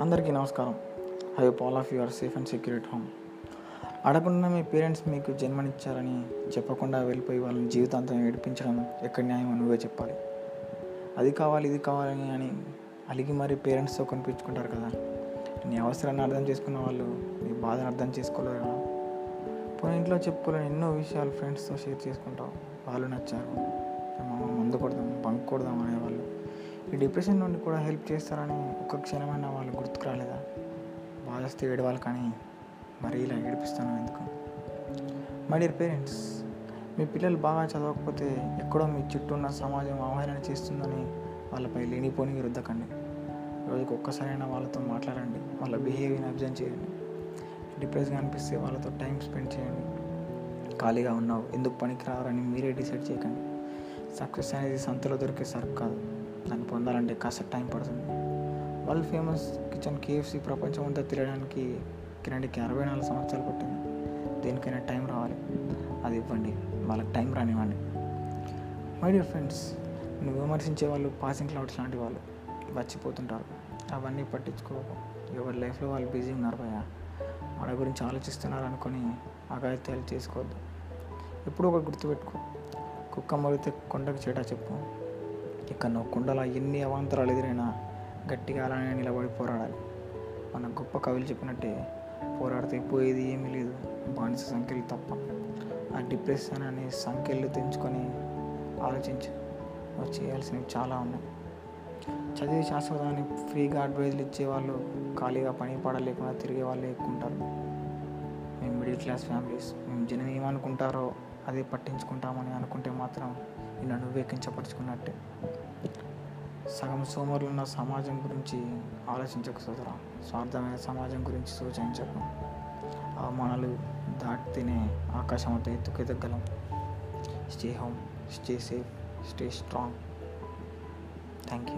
అందరికీ నమస్కారం. I hope all of you are safe and secure at home. అడగకుండా మీ పేరెంట్స్ మీకు జన్మనిచ్చారని చెప్పకుండా వెళ్ళిపోయి వాళ్ళని జీవితాంతం ఏడిపించడం ఎక్కడ న్యాయం నువ్వే చెప్పాలి. అది కావాలి ఇది కావాలని అని అలిగి మరీ పేరెంట్స్తో కనిపించుకుంటారు కదా. నీ అవసరాన్ని అర్థం చేసుకున్న వాళ్ళు నీ బాధను అర్థం చేసుకోలేరు కదా. పోనీ ఇంట్లో చెప్పుకోలేని ఎన్నో విషయాలు ఫ్రెండ్స్తో షేర్ చేసుకుంటావు. వాళ్ళు నచ్చారు. మేము ముందు కొడదాం బంక్ కొడదాం అనేవాళ్ళు. ఈ డిప్రెషన్ నుండి కూడా హెల్ప్ చేస్తారని ఒక్క క్షణమైనా వాళ్ళు గుర్తుకు రాలేదా బాధస్తే ఏడవాలి కానీ మరీ ఇలా ఏడిపిస్తాను ఎందుకు? మై డియర్ పేరెంట్స్ మీ పిల్లలు బాగా చదవకపోతే ఎక్కడో మీ చుట్టూ ఉన్న సమాజం అవహేళన చేస్తుందని వాళ్ళపై లేనిపోని రుద్దకండి రోజుకు ఒక్కసారైనా వాళ్ళతో మాట్లాడండి వాళ్ళ బిహేవియర్ని అబ్జర్వ్ చేయండి. డిప్రెస్గా అనిపిస్తే వాళ్ళతో టైం స్పెండ్ చేయండి. ఖాళీగా ఉన్నావు ఎందుకు పనికి రావాలని మీరే డిసైడ్ చేయకండి. సక్సెస్ అనేది సంతలో దొరికే సరుకు కాదు. దాన్ని పొందాలంటే కాస్త టైం పడుతుంది. వరల్డ్ ఫేమస్ కిచెన్ కేఎఫ్సి ప్రపంచం అంతా తిరగడానికి కిరణ్కి అరవై నాలుగు సంవత్సరాలు పట్టింది. దేనికైనా టైం రావాలి. అది ఇవ్వండి. వాళ్ళకి టైం రానివ్వండి. మై డియర్ ఫ్రెండ్స్ నువ్వు విమర్శించే వాళ్ళు పాసింగ్ క్లౌడ్స్ లాంటి వాళ్ళు వచ్చిపోతుంటారు అవన్నీ పట్టించుకోకు. ఎవరి లైఫ్లో వాళ్ళు బిజీ ఉన్నారు భయ వాళ్ళ గురించి ఆలోచిస్తున్నారు అనుకొని అగాయిత్యాలు చేసుకోవద్దు. ఎప్పుడూ ఒక గుర్తుపెట్టుకో. కుక్క మొరితే కొండకు చేట చెప్పు. ఇక నువ్వు కుండలో ఎన్ని అవాంతరాలు ఎదురైనా గట్టిగా అలానే నిలబడి పోరాడాలి. మన గొప్ప కవులు చెప్పినట్టే పోరాడితే పోయేది ఏమీ లేదు బానిస సంఖ్యలు తప్ప. ఆ డిప్రెషన్ అనే సంఖ్యలు తెంచుకొని ఆలోచించు నువ్వు చేయాల్సినవి చాలా ఉన్నాయి. చదివి శాశ్వతాన్ని ఫ్రీగా అడ్వైజులు ఇచ్చేవాళ్ళు ఖాళీగా పని పడలేకుండా తిరిగే వాళ్ళు ఎక్కువ ఉంటారు. మేము మిడిల్ క్లాస్ ఫ్యామిలీస్ మేము జనం ఏమనుకుంటారో అదే పట్టించుకుంటామని అనుకుంటే మాత్రం నిన్ను నువ్వే కించపరుచుకున్నట్టే సగం సోమరులు ఉన్న సమాజం గురించి ఆలోచించకు సోదరా. స్వార్థమైన సమాజం గురించి సూచించకు. అవమానాలు దాటితేనే ఆకాశం అంతా ఎత్తుకెదగలం. Stay home stay safe stay strong. Thank you